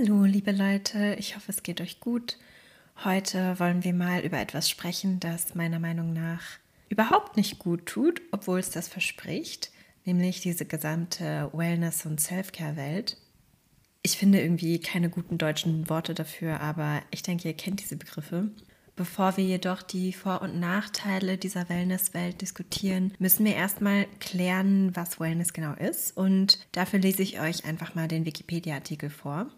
Hallo, liebe Leute, ich hoffe, es geht euch gut. Heute wollen wir mal über etwas sprechen, das meiner Meinung nach überhaupt nicht gut tut, obwohl es das verspricht, nämlich diese gesamte Wellness- und Self-Care-Welt. Ich finde irgendwie keine guten deutschen Worte dafür, aber ich denke, ihr kennt diese Begriffe. Bevor wir jedoch die Vor- und Nachteile dieser Wellnesswelt diskutieren, müssen wir erstmal klären, was Wellness genau ist. Und dafür lese ich euch einfach mal den Wikipedia-Artikel vor.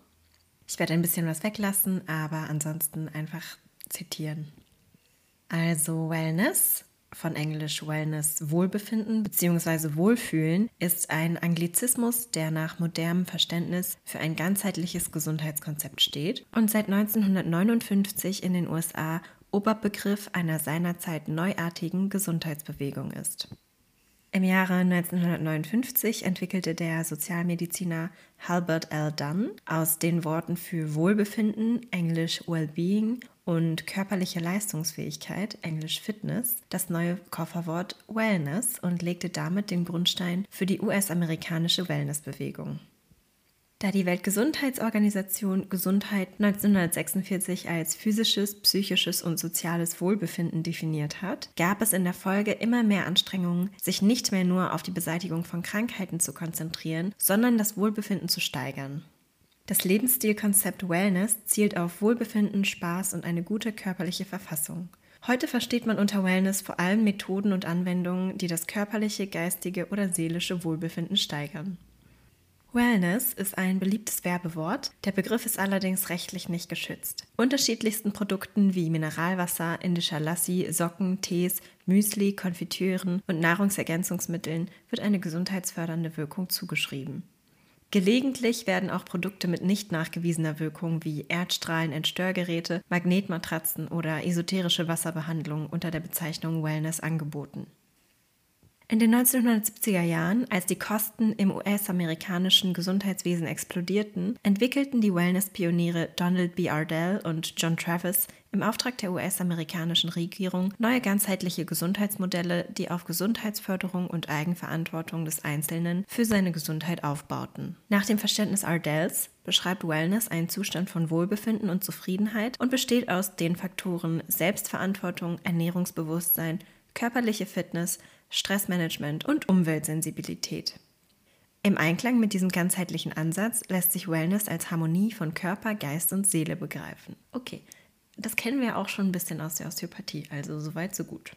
Ich werde ein bisschen was weglassen, aber ansonsten einfach zitieren. Also Wellness, von Englisch Wellness Wohlbefinden bzw. Wohlfühlen, ist ein Anglizismus, der nach modernem Verständnis für ein ganzheitliches Gesundheitskonzept steht und seit 1959 in den USA Oberbegriff einer seinerzeit neuartigen Gesundheitsbewegung ist. Im Jahre 1959 entwickelte der Sozialmediziner Halbert L. Dunn aus den Worten für Wohlbefinden, englisch Wellbeing, und körperliche Leistungsfähigkeit, englisch Fitness, das neue Kofferwort Wellness und legte damit den Grundstein für die US-amerikanische Wellnessbewegung. Da die Weltgesundheitsorganisation Gesundheit 1946 als physisches, psychisches und soziales Wohlbefinden definiert hat, gab es in der Folge immer mehr Anstrengungen, sich nicht mehr nur auf die Beseitigung von Krankheiten zu konzentrieren, sondern das Wohlbefinden zu steigern. Das Lebensstilkonzept Wellness zielt auf Wohlbefinden, Spaß und eine gute körperliche Verfassung. Heute versteht man unter Wellness vor allem Methoden und Anwendungen, die das körperliche, geistige oder seelische Wohlbefinden steigern. Wellness ist ein beliebtes Werbewort, der Begriff ist allerdings rechtlich nicht geschützt. Unterschiedlichsten Produkten wie Mineralwasser, indischer Lassi, Socken, Tees, Müsli, Konfitüren und Nahrungsergänzungsmitteln wird eine gesundheitsfördernde Wirkung zugeschrieben. Gelegentlich werden auch Produkte mit nicht nachgewiesener Wirkung wie Erdstrahlen, Entstörgeräte, Magnetmatratzen oder esoterische Wasserbehandlungen unter der Bezeichnung Wellness angeboten. In den 1970er Jahren, als die Kosten im US-amerikanischen Gesundheitswesen explodierten, entwickelten die Wellness-Pioniere Donald B. Ardell und John Travis im Auftrag der US-amerikanischen Regierung neue ganzheitliche Gesundheitsmodelle, die auf Gesundheitsförderung und Eigenverantwortung des Einzelnen für seine Gesundheit aufbauten. Nach dem Verständnis Ardells beschreibt Wellness einen Zustand von Wohlbefinden und Zufriedenheit und besteht aus den Faktoren Selbstverantwortung, Ernährungsbewusstsein, körperliche Fitness, Stressmanagement und Umweltsensibilität. Im Einklang mit diesem ganzheitlichen Ansatz lässt sich Wellness als Harmonie von Körper, Geist und Seele begreifen. Okay, das kennen wir auch schon ein bisschen aus der Osteopathie, also soweit so gut.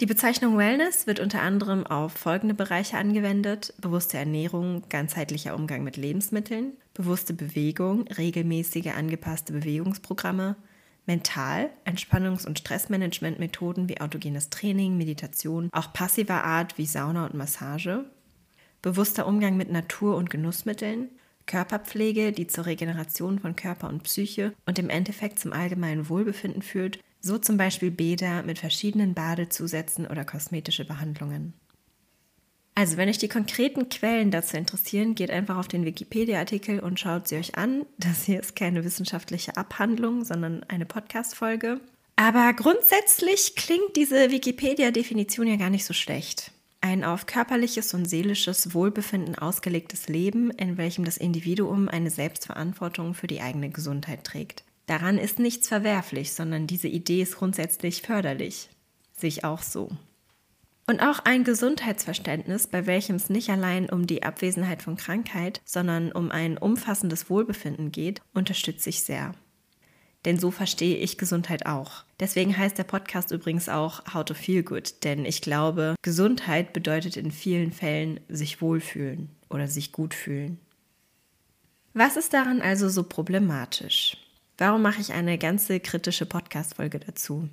Die Bezeichnung Wellness wird unter anderem auf folgende Bereiche angewendet: bewusste Ernährung, ganzheitlicher Umgang mit Lebensmitteln, bewusste Bewegung, regelmäßige angepasste Bewegungsprogramme, Mental, Entspannungs- und Stressmanagement-Methoden wie autogenes Training, Meditation, auch passiver Art wie Sauna und Massage, bewusster Umgang mit Natur- und Genussmitteln, Körperpflege, die zur Regeneration von Körper und Psyche und im Endeffekt zum allgemeinen Wohlbefinden führt, so zum Beispiel Bäder mit verschiedenen Badezusätzen oder kosmetische Behandlungen. Also, wenn euch die konkreten Quellen dazu interessieren, geht einfach auf den Wikipedia-Artikel und schaut sie euch an. Das hier ist keine wissenschaftliche Abhandlung, sondern eine Podcast-Folge. Aber grundsätzlich klingt diese Wikipedia-Definition ja gar nicht so schlecht. Ein auf körperliches und seelisches Wohlbefinden ausgelegtes Leben, in welchem das Individuum eine Selbstverantwortung für die eigene Gesundheit trägt. Daran ist nichts verwerflich, sondern diese Idee ist grundsätzlich förderlich. Sehe ich auch so. Und auch ein Gesundheitsverständnis, bei welchem es nicht allein um die Abwesenheit von Krankheit, sondern um ein umfassendes Wohlbefinden geht, unterstütze ich sehr. Denn so verstehe ich Gesundheit auch. Deswegen heißt der Podcast übrigens auch How to Feel Good, denn ich glaube, Gesundheit bedeutet in vielen Fällen sich wohlfühlen oder sich gut fühlen. Was ist daran also so problematisch? Warum mache ich eine ganze kritische Podcast-Folge dazu?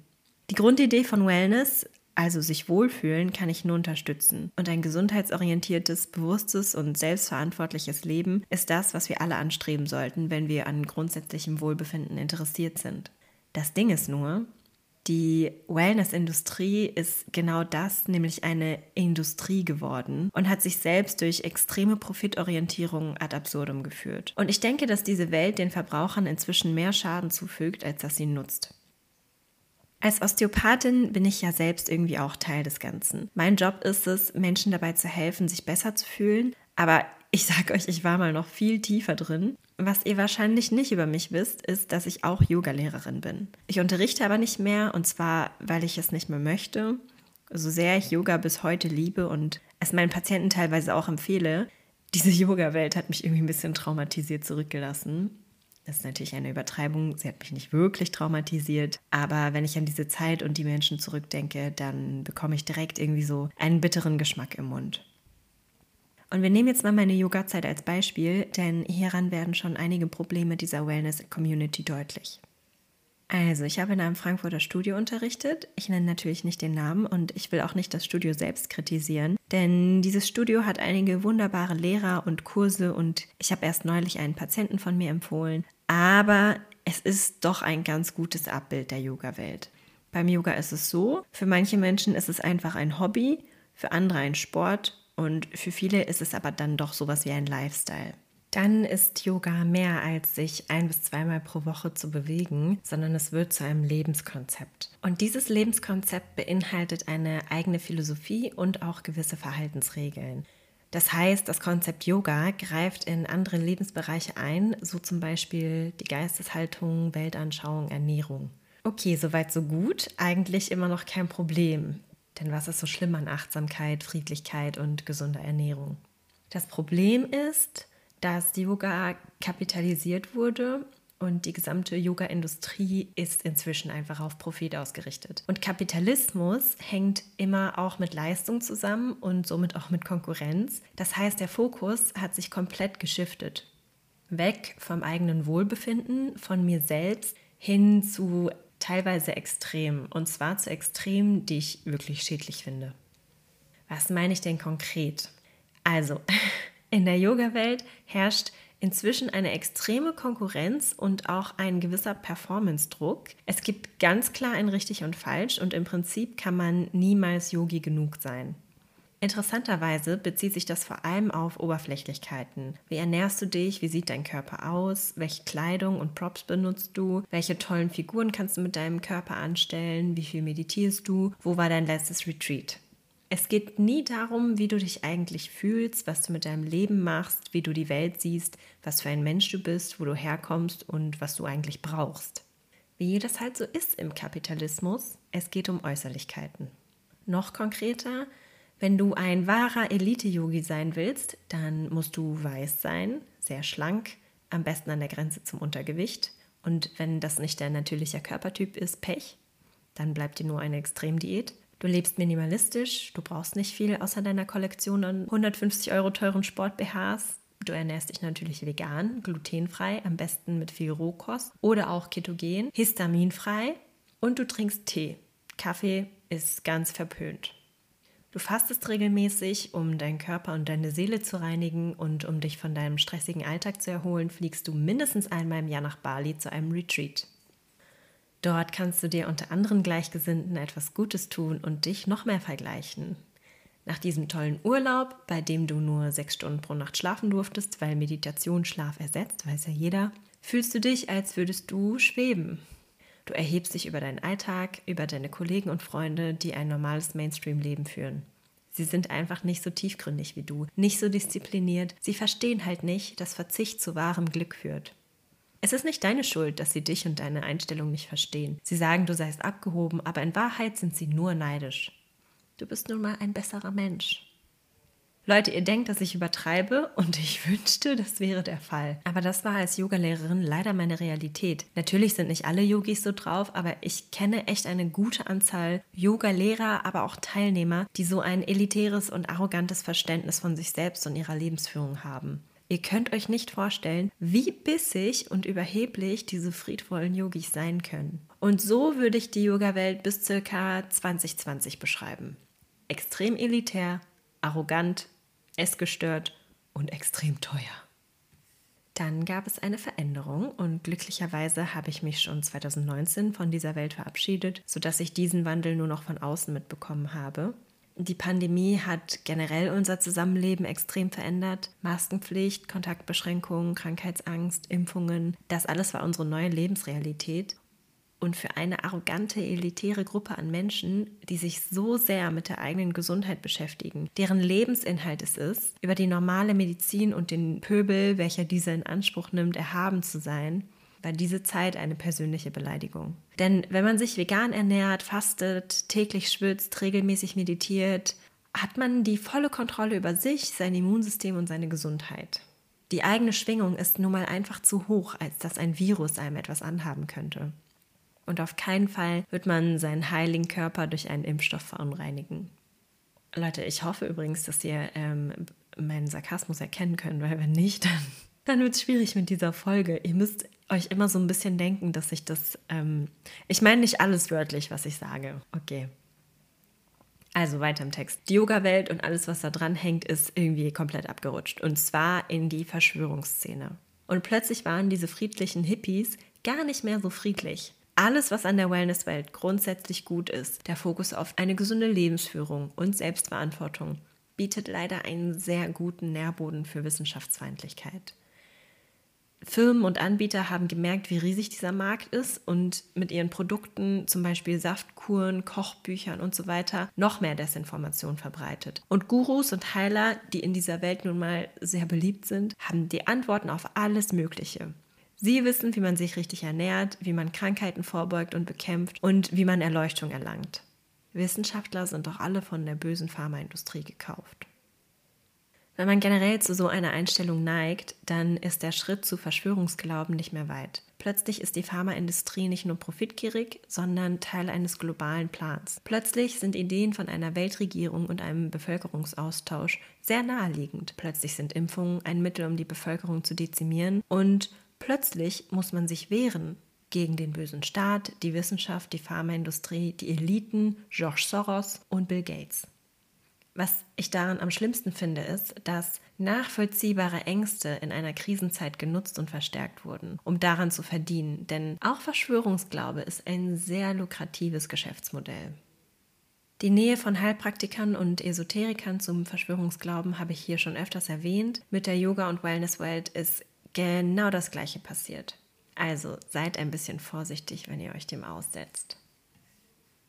Die Grundidee von Wellness also sich wohlfühlen kann ich nur unterstützen. Und ein gesundheitsorientiertes, bewusstes und selbstverantwortliches Leben ist das, was wir alle anstreben sollten, wenn wir an grundsätzlichem Wohlbefinden interessiert sind. Das Ding ist nur, die Wellness-Industrie ist genau das, nämlich eine Industrie geworden und hat sich selbst durch extreme Profitorientierung ad absurdum geführt. Und ich denke, dass diese Welt den Verbrauchern inzwischen mehr Schaden zufügt, als dass sie nutzt. Als Osteopathin bin ich ja selbst irgendwie auch Teil des Ganzen. Mein Job ist es, Menschen dabei zu helfen, sich besser zu fühlen. Aber ich sage euch, ich war mal noch viel tiefer drin. Was ihr wahrscheinlich nicht über mich wisst, ist, dass ich auch Yogalehrerin bin. Ich unterrichte aber nicht mehr und zwar, weil ich es nicht mehr möchte. So sehr ich Yoga bis heute liebe und es meinen Patienten teilweise auch empfehle, diese Yoga-Welt hat mich irgendwie ein bisschen traumatisiert zurückgelassen. Das ist natürlich eine Übertreibung. Sie hat mich nicht wirklich traumatisiert. Aber wenn ich an diese Zeit und die Menschen zurückdenke, dann bekomme ich direkt irgendwie so einen bitteren Geschmack im Mund. Und wir nehmen jetzt mal meine Yoga-Zeit als Beispiel, denn hieran werden schon einige Probleme dieser Wellness-Community deutlich. Also, ich habe in einem Frankfurter Studio unterrichtet. Ich nenne natürlich nicht den Namen und ich will auch nicht das Studio selbst kritisieren, denn dieses Studio hat einige wunderbare Lehrer und Kurse und ich habe erst neulich einen Patienten von mir empfohlen. Aber es ist doch ein ganz gutes Abbild der Yoga-Welt. Beim Yoga ist es so, für manche Menschen ist es einfach ein Hobby, für andere ein Sport und für viele ist es aber dann doch sowas wie ein Lifestyle. Dann ist Yoga mehr als sich ein bis zweimal pro Woche zu bewegen, sondern es wird zu einem Lebenskonzept. Und dieses Lebenskonzept beinhaltet eine eigene Philosophie und auch gewisse Verhaltensregeln. Das heißt, das Konzept Yoga greift in andere Lebensbereiche ein, so zum Beispiel die Geisteshaltung, Weltanschauung, Ernährung. Okay, soweit so gut. Eigentlich immer noch kein Problem. Denn was ist so schlimm an Achtsamkeit, Friedlichkeit und gesunder Ernährung? Das Problem ist, dass Yoga kapitalisiert wurde und die gesamte Yoga-Industrie ist inzwischen einfach auf Profit ausgerichtet. Und Kapitalismus hängt immer auch mit Leistung zusammen und somit auch mit Konkurrenz. Das heißt, der Fokus hat sich komplett geschiftet. Weg vom eigenen Wohlbefinden, von mir selbst hin zu teilweise extrem. Und zwar zu Extremen, die ich wirklich schädlich finde. Was meine ich denn konkret? Also, in der Yoga-Welt herrscht inzwischen eine extreme Konkurrenz und auch ein gewisser Performance-Druck. Es gibt ganz klar ein richtig und falsch und im Prinzip kann man niemals Yogi genug sein. Interessanterweise bezieht sich das vor allem auf Oberflächlichkeiten. Wie ernährst du dich? Wie sieht dein Körper aus? Welche Kleidung und Props benutzt du? Welche tollen Figuren kannst du mit deinem Körper anstellen? Wie viel meditierst du? Wo war dein letztes Retreat? Es geht nie darum, wie du dich eigentlich fühlst, was du mit deinem Leben machst, wie du die Welt siehst, was für ein Mensch du bist, wo du herkommst und was du eigentlich brauchst. Wie das halt so ist im Kapitalismus, es geht um Äußerlichkeiten. Noch konkreter, wenn du ein wahrer Elite-Yogi sein willst, dann musst du weiß sein, sehr schlank, am besten an der Grenze zum Untergewicht. Und wenn das nicht dein natürlicher Körpertyp ist, Pech, dann bleibt dir nur eine Extremdiät. Du lebst minimalistisch, du brauchst nicht viel außer deiner Kollektion an 150 Euro teuren Sport-BHs. Du ernährst dich natürlich vegan, glutenfrei, am besten mit viel Rohkost oder auch ketogen, histaminfrei und du trinkst Tee. Kaffee ist ganz verpönt. Du fastest regelmäßig, um deinen Körper und deine Seele zu reinigen und um dich von deinem stressigen Alltag zu erholen, fliegst du mindestens einmal im Jahr nach Bali zu einem Retreat. Dort kannst du dir unter anderen Gleichgesinnten etwas Gutes tun und dich noch mehr vergleichen. Nach diesem tollen Urlaub, bei dem du nur sechs Stunden pro Nacht schlafen durftest, weil Meditation Schlaf ersetzt, weiß ja jeder, fühlst du dich, als würdest du schweben. Du erhebst dich über deinen Alltag, über deine Kollegen und Freunde, die ein normales Mainstream-Leben führen. Sie sind einfach nicht so tiefgründig wie du, nicht so diszipliniert. Sie verstehen halt nicht, dass Verzicht zu wahrem Glück führt. Es ist nicht deine Schuld, dass sie dich und deine Einstellung nicht verstehen. Sie sagen, du seist abgehoben, aber in Wahrheit sind sie nur neidisch. Du bist nun mal ein besserer Mensch. Leute, ihr denkt, dass ich übertreibe und ich wünschte, das wäre der Fall. Aber das war als Yogalehrerin leider meine Realität. Natürlich sind nicht alle Yogis so drauf, aber ich kenne echt eine gute Anzahl Yogalehrer, aber auch Teilnehmer, die so ein elitäres und arrogantes Verständnis von sich selbst und ihrer Lebensführung haben. Ihr könnt euch nicht vorstellen, wie bissig und überheblich diese friedvollen Yogis sein können. Und so würde ich die Yoga-Welt bis circa 2020 beschreiben. Extrem elitär, arrogant, essgestört und extrem teuer. Dann gab es eine Veränderung und glücklicherweise habe ich mich schon 2019 von dieser Welt verabschiedet, sodass ich diesen Wandel nur noch von außen mitbekommen habe. Die Pandemie hat generell unser Zusammenleben extrem verändert. Maskenpflicht, Kontaktbeschränkungen, Krankheitsangst, Impfungen, das alles war unsere neue Lebensrealität. und für eine arrogante, elitäre Gruppe an Menschen, die sich so sehr mit der eigenen Gesundheit beschäftigen, deren Lebensinhalt es ist, über die normale Medizin und den Pöbel, welcher diese in Anspruch nimmt, erhaben zu sein, war diese Zeit eine persönliche Beleidigung. Denn wenn man sich vegan ernährt, fastet, täglich schwitzt, regelmäßig meditiert, hat man die volle Kontrolle über sich, sein Immunsystem und seine Gesundheit. Die eigene Schwingung ist nun mal einfach zu hoch, als dass ein Virus einem etwas anhaben könnte. Und auf keinen Fall wird man seinen heiligen Körper durch einen Impfstoff verunreinigen. Leute, ich hoffe übrigens, dass ihr ähm, meinen Sarkasmus erkennen könnt, weil wenn nicht, dann, dann wird es schwierig mit dieser Folge. Ihr müsst euch immer so ein bisschen denken, dass ich das. Ähm, ich meine nicht alles wörtlich, was ich sage. Okay. Also weiter im Text. Die Yoga-Welt und alles, was da dran hängt, ist irgendwie komplett abgerutscht. Und zwar in die Verschwörungsszene. Und plötzlich waren diese friedlichen Hippies gar nicht mehr so friedlich. Alles, was an der Wellness-Welt grundsätzlich gut ist, der Fokus auf eine gesunde Lebensführung und Selbstverantwortung, bietet leider einen sehr guten Nährboden für Wissenschaftsfeindlichkeit. Firmen und Anbieter haben gemerkt, wie riesig dieser Markt ist und mit ihren Produkten, zum Beispiel Saftkuren, Kochbüchern und so weiter, noch mehr Desinformation verbreitet. Und Gurus und Heiler, die in dieser Welt nun mal sehr beliebt sind, haben die Antworten auf alles Mögliche. Sie wissen, wie man sich richtig ernährt, wie man Krankheiten vorbeugt und bekämpft und wie man Erleuchtung erlangt. Wissenschaftler sind doch alle von der bösen Pharmaindustrie gekauft. Wenn man generell zu so einer Einstellung neigt, dann ist der Schritt zu Verschwörungsglauben nicht mehr weit. Plötzlich ist die Pharmaindustrie nicht nur profitgierig, sondern Teil eines globalen Plans. Plötzlich sind Ideen von einer Weltregierung und einem Bevölkerungsaustausch sehr naheliegend. Plötzlich sind Impfungen ein Mittel, um die Bevölkerung zu dezimieren und plötzlich muss man sich wehren gegen den bösen Staat, die Wissenschaft, die Pharmaindustrie, die Eliten, George Soros und Bill Gates. Was ich daran am schlimmsten finde, ist, dass nachvollziehbare Ängste in einer Krisenzeit genutzt und verstärkt wurden, um daran zu verdienen. Denn auch Verschwörungsglaube ist ein sehr lukratives Geschäftsmodell. Die Nähe von Heilpraktikern und Esoterikern zum Verschwörungsglauben habe ich hier schon öfters erwähnt. Mit der Yoga- und Wellness-Welt ist genau das Gleiche passiert. Also seid ein bisschen vorsichtig, wenn ihr euch dem aussetzt.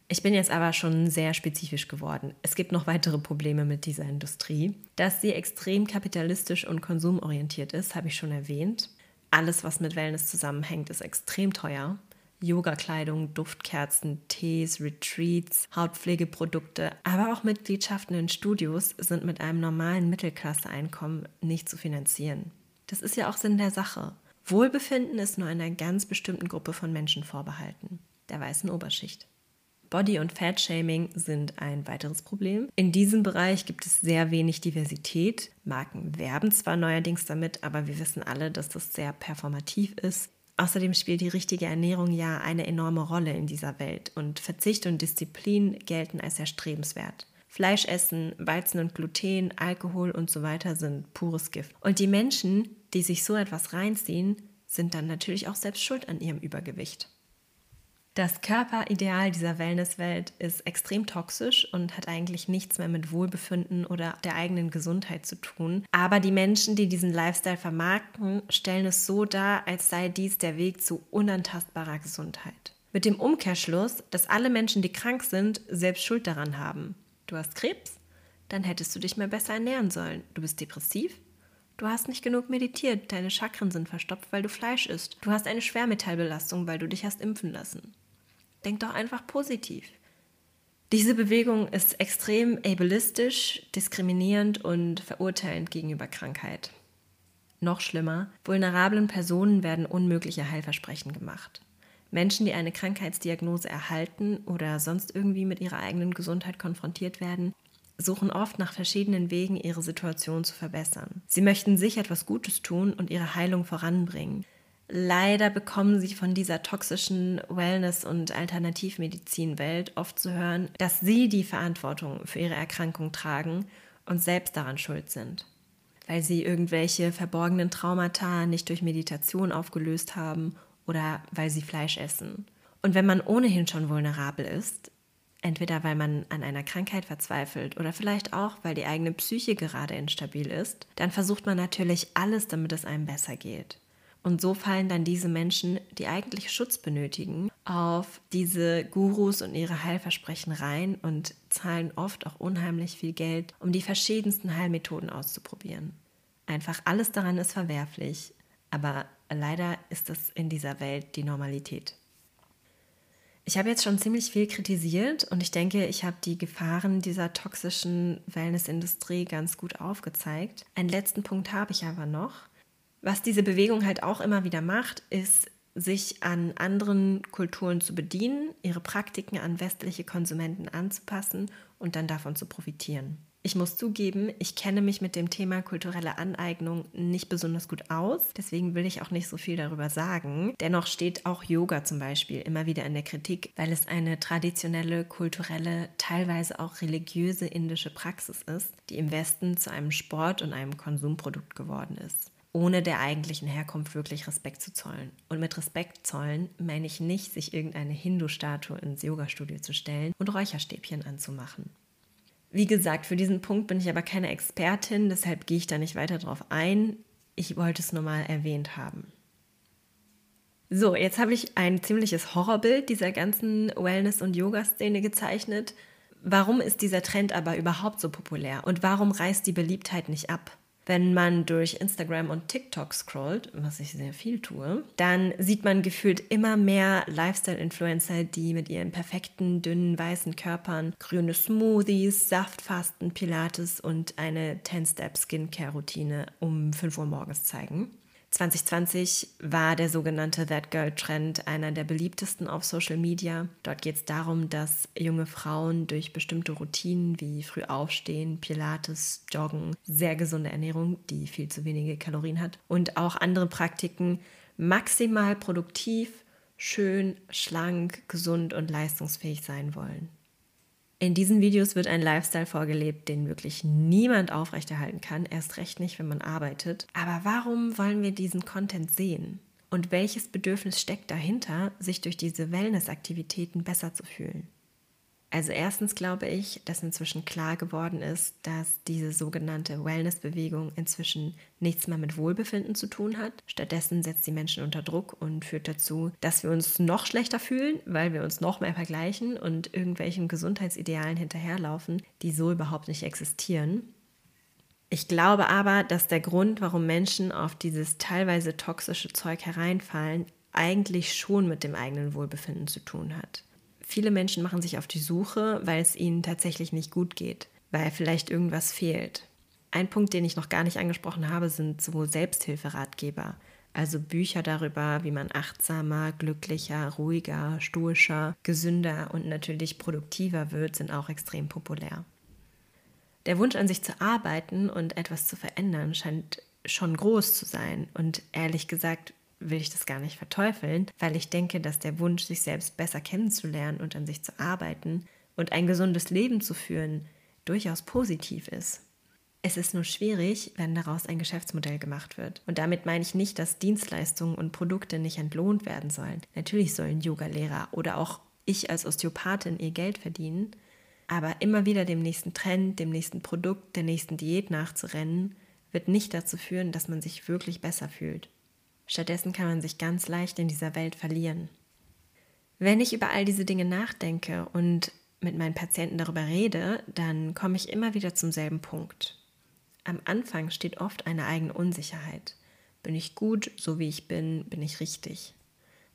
Ich bin jetzt aber schon sehr spezifisch geworden. Es gibt noch weitere Probleme mit dieser Industrie. Dass sie extrem kapitalistisch und konsumorientiert ist, habe ich schon erwähnt. Alles, was mit Wellness zusammenhängt, ist extrem teuer. Yoga-Kleidung, Duftkerzen, Tees, Retreats, Hautpflegeprodukte, aber auch Mitgliedschaften in Studios sind mit einem normalen Mittelklasse-Einkommen nicht zu finanzieren. Das ist ja auch Sinn der Sache. Wohlbefinden ist nur einer ganz bestimmten Gruppe von Menschen vorbehalten, der weißen Oberschicht. Body- und Fat-Shaming sind ein weiteres Problem. In diesem Bereich gibt es sehr wenig Diversität. Marken werben zwar neuerdings damit, aber wir wissen alle, dass das sehr performativ ist. Außerdem spielt die richtige Ernährung ja eine enorme Rolle in dieser Welt und Verzicht und Disziplin gelten als erstrebenswert. Fleischessen, Weizen und Gluten, Alkohol und so weiter sind pures Gift. Und die Menschen, die sich so etwas reinziehen, sind dann natürlich auch selbst schuld an ihrem Übergewicht. Das Körperideal dieser Wellnesswelt ist extrem toxisch und hat eigentlich nichts mehr mit Wohlbefinden oder der eigenen Gesundheit zu tun. Aber die Menschen, die diesen Lifestyle vermarkten, stellen es so dar, als sei dies der Weg zu unantastbarer Gesundheit. Mit dem Umkehrschluss, dass alle Menschen, die krank sind, selbst Schuld daran haben. Du hast Krebs? Dann hättest du dich mal besser ernähren sollen. Du bist depressiv? Du hast nicht genug meditiert, deine Chakren sind verstopft, weil du Fleisch isst. Du hast eine Schwermetallbelastung, weil du dich hast impfen lassen. Denk doch einfach positiv. Diese Bewegung ist extrem ableistisch, diskriminierend und verurteilend gegenüber Krankheit. Noch schlimmer, vulnerablen Personen werden unmögliche Heilversprechen gemacht. Menschen, die eine Krankheitsdiagnose erhalten oder sonst irgendwie mit ihrer eigenen Gesundheit konfrontiert werden, suchen oft nach verschiedenen Wegen, ihre Situation zu verbessern. Sie möchten sich etwas Gutes tun und ihre Heilung voranbringen. Leider bekommen sie von dieser toxischen Wellness- und Alternativmedizinwelt oft zu hören, dass sie die Verantwortung für ihre Erkrankung tragen und selbst daran schuld sind, weil sie irgendwelche verborgenen Traumata nicht durch Meditation aufgelöst haben oder weil sie Fleisch essen. Und wenn man ohnehin schon vulnerabel ist, entweder weil man an einer Krankheit verzweifelt oder vielleicht auch, weil die eigene Psyche gerade instabil ist, dann versucht man natürlich alles, damit es einem besser geht. Und so fallen dann diese Menschen, die eigentlich Schutz benötigen, auf diese Gurus und ihre Heilversprechen rein und zahlen oft auch unheimlich viel Geld, um die verschiedensten Heilmethoden auszuprobieren. Einfach alles daran ist verwerflich, aber leider ist das in dieser Welt die Normalität. Ich habe jetzt schon ziemlich viel kritisiert und ich denke, ich habe die Gefahren dieser toxischen Wellnessindustrie ganz gut aufgezeigt. Einen letzten Punkt habe ich aber noch. Was diese Bewegung halt auch immer wieder macht, ist, sich an anderen Kulturen zu bedienen, ihre Praktiken an westliche Konsumenten anzupassen und dann davon zu profitieren. Ich muss zugeben, ich kenne mich mit dem Thema kulturelle Aneignung nicht besonders gut aus, deswegen will ich auch nicht so viel darüber sagen. Dennoch steht auch Yoga zum Beispiel immer wieder in der Kritik, weil es eine traditionelle, kulturelle, teilweise auch religiöse indische Praxis ist, die im Westen zu einem Sport und einem Konsumprodukt geworden ist ohne der eigentlichen Herkunft wirklich Respekt zu zollen. Und mit Respekt zollen meine ich nicht, sich irgendeine Hindu-Statue ins Yogastudio zu stellen und Räucherstäbchen anzumachen. Wie gesagt, für diesen Punkt bin ich aber keine Expertin, deshalb gehe ich da nicht weiter drauf ein. Ich wollte es nur mal erwähnt haben. So, jetzt habe ich ein ziemliches Horrorbild dieser ganzen Wellness- und Yoga-Szene gezeichnet. Warum ist dieser Trend aber überhaupt so populär und warum reißt die Beliebtheit nicht ab? Wenn man durch Instagram und TikTok scrollt, was ich sehr viel tue, dann sieht man gefühlt immer mehr Lifestyle-Influencer, die mit ihren perfekten, dünnen, weißen Körpern grüne Smoothies, Saftfasten, Pilates und eine 10-Step-Skincare-Routine um 5 Uhr morgens zeigen. 2020 war der sogenannte That Girl Trend einer der beliebtesten auf Social Media. Dort geht es darum, dass junge Frauen durch bestimmte Routinen wie früh aufstehen, Pilates, Joggen, sehr gesunde Ernährung, die viel zu wenige Kalorien hat und auch andere Praktiken maximal produktiv, schön, schlank, gesund und leistungsfähig sein wollen. In diesen Videos wird ein Lifestyle vorgelebt, den wirklich niemand aufrechterhalten kann, erst recht nicht, wenn man arbeitet. Aber warum wollen wir diesen Content sehen? Und welches Bedürfnis steckt dahinter, sich durch diese Wellness-Aktivitäten besser zu fühlen? Also erstens glaube ich, dass inzwischen klar geworden ist, dass diese sogenannte Wellness-Bewegung inzwischen nichts mehr mit Wohlbefinden zu tun hat. Stattdessen setzt die Menschen unter Druck und führt dazu, dass wir uns noch schlechter fühlen, weil wir uns noch mehr vergleichen und irgendwelchen Gesundheitsidealen hinterherlaufen, die so überhaupt nicht existieren. Ich glaube aber, dass der Grund, warum Menschen auf dieses teilweise toxische Zeug hereinfallen, eigentlich schon mit dem eigenen Wohlbefinden zu tun hat. Viele Menschen machen sich auf die Suche, weil es ihnen tatsächlich nicht gut geht, weil vielleicht irgendwas fehlt. Ein Punkt, den ich noch gar nicht angesprochen habe, sind so Selbsthilferatgeber. Also Bücher darüber, wie man achtsamer, glücklicher, ruhiger, stoischer, gesünder und natürlich produktiver wird, sind auch extrem populär. Der Wunsch an sich zu arbeiten und etwas zu verändern scheint schon groß zu sein. Und ehrlich gesagt will ich das gar nicht verteufeln, weil ich denke, dass der Wunsch, sich selbst besser kennenzulernen und an sich zu arbeiten und ein gesundes Leben zu führen, durchaus positiv ist. Es ist nur schwierig, wenn daraus ein Geschäftsmodell gemacht wird. Und damit meine ich nicht, dass Dienstleistungen und Produkte nicht entlohnt werden sollen. Natürlich sollen Yoga-Lehrer oder auch ich als Osteopathin ihr Geld verdienen. Aber immer wieder dem nächsten Trend, dem nächsten Produkt, der nächsten Diät nachzurennen, wird nicht dazu führen, dass man sich wirklich besser fühlt. Stattdessen kann man sich ganz leicht in dieser Welt verlieren. Wenn ich über all diese Dinge nachdenke und mit meinen Patienten darüber rede, dann komme ich immer wieder zum selben Punkt. Am Anfang steht oft eine eigene Unsicherheit. Bin ich gut, so wie ich bin, bin ich richtig?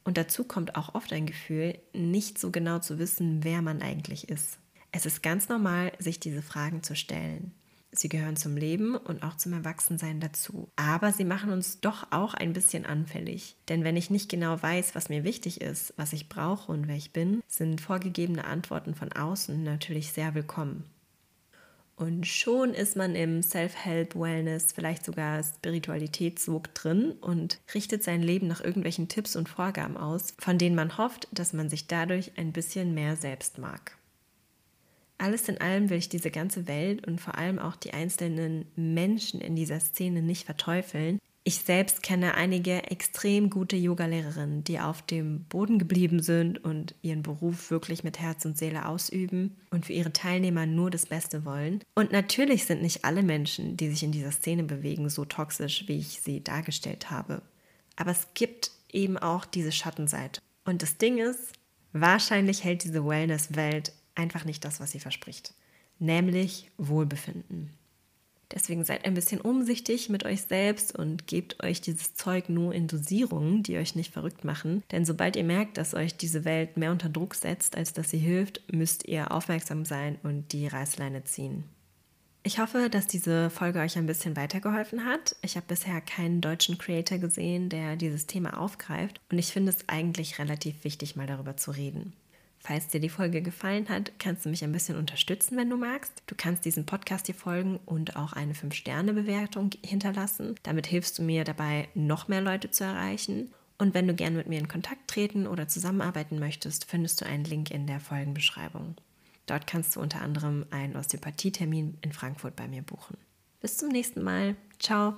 Und dazu kommt auch oft ein Gefühl, nicht so genau zu wissen, wer man eigentlich ist. Es ist ganz normal, sich diese Fragen zu stellen. Sie gehören zum Leben und auch zum Erwachsensein dazu. Aber sie machen uns doch auch ein bisschen anfällig. Denn wenn ich nicht genau weiß, was mir wichtig ist, was ich brauche und wer ich bin, sind vorgegebene Antworten von außen natürlich sehr willkommen. Und schon ist man im Self-Help, Wellness, vielleicht sogar Spiritualitätssog drin und richtet sein Leben nach irgendwelchen Tipps und Vorgaben aus, von denen man hofft, dass man sich dadurch ein bisschen mehr selbst mag. Alles in allem will ich diese ganze Welt und vor allem auch die einzelnen Menschen in dieser Szene nicht verteufeln. Ich selbst kenne einige extrem gute Yogalehrerinnen, die auf dem Boden geblieben sind und ihren Beruf wirklich mit Herz und Seele ausüben und für ihre Teilnehmer nur das Beste wollen. Und natürlich sind nicht alle Menschen, die sich in dieser Szene bewegen, so toxisch, wie ich sie dargestellt habe. Aber es gibt eben auch diese Schattenseite. Und das Ding ist, wahrscheinlich hält diese Wellness-Welt einfach nicht das, was sie verspricht, nämlich Wohlbefinden. Deswegen seid ein bisschen umsichtig mit euch selbst und gebt euch dieses Zeug nur in Dosierungen, die euch nicht verrückt machen. Denn sobald ihr merkt, dass euch diese Welt mehr unter Druck setzt, als dass sie hilft, müsst ihr aufmerksam sein und die Reißleine ziehen. Ich hoffe, dass diese Folge euch ein bisschen weitergeholfen hat. Ich habe bisher keinen deutschen Creator gesehen, der dieses Thema aufgreift und ich finde es eigentlich relativ wichtig, mal darüber zu reden. Falls dir die Folge gefallen hat, kannst du mich ein bisschen unterstützen, wenn du magst. Du kannst diesem Podcast hier folgen und auch eine 5-Sterne-Bewertung hinterlassen. Damit hilfst du mir dabei, noch mehr Leute zu erreichen. Und wenn du gerne mit mir in Kontakt treten oder zusammenarbeiten möchtest, findest du einen Link in der Folgenbeschreibung. Dort kannst du unter anderem einen Osteopathietermin in Frankfurt bei mir buchen. Bis zum nächsten Mal. Ciao.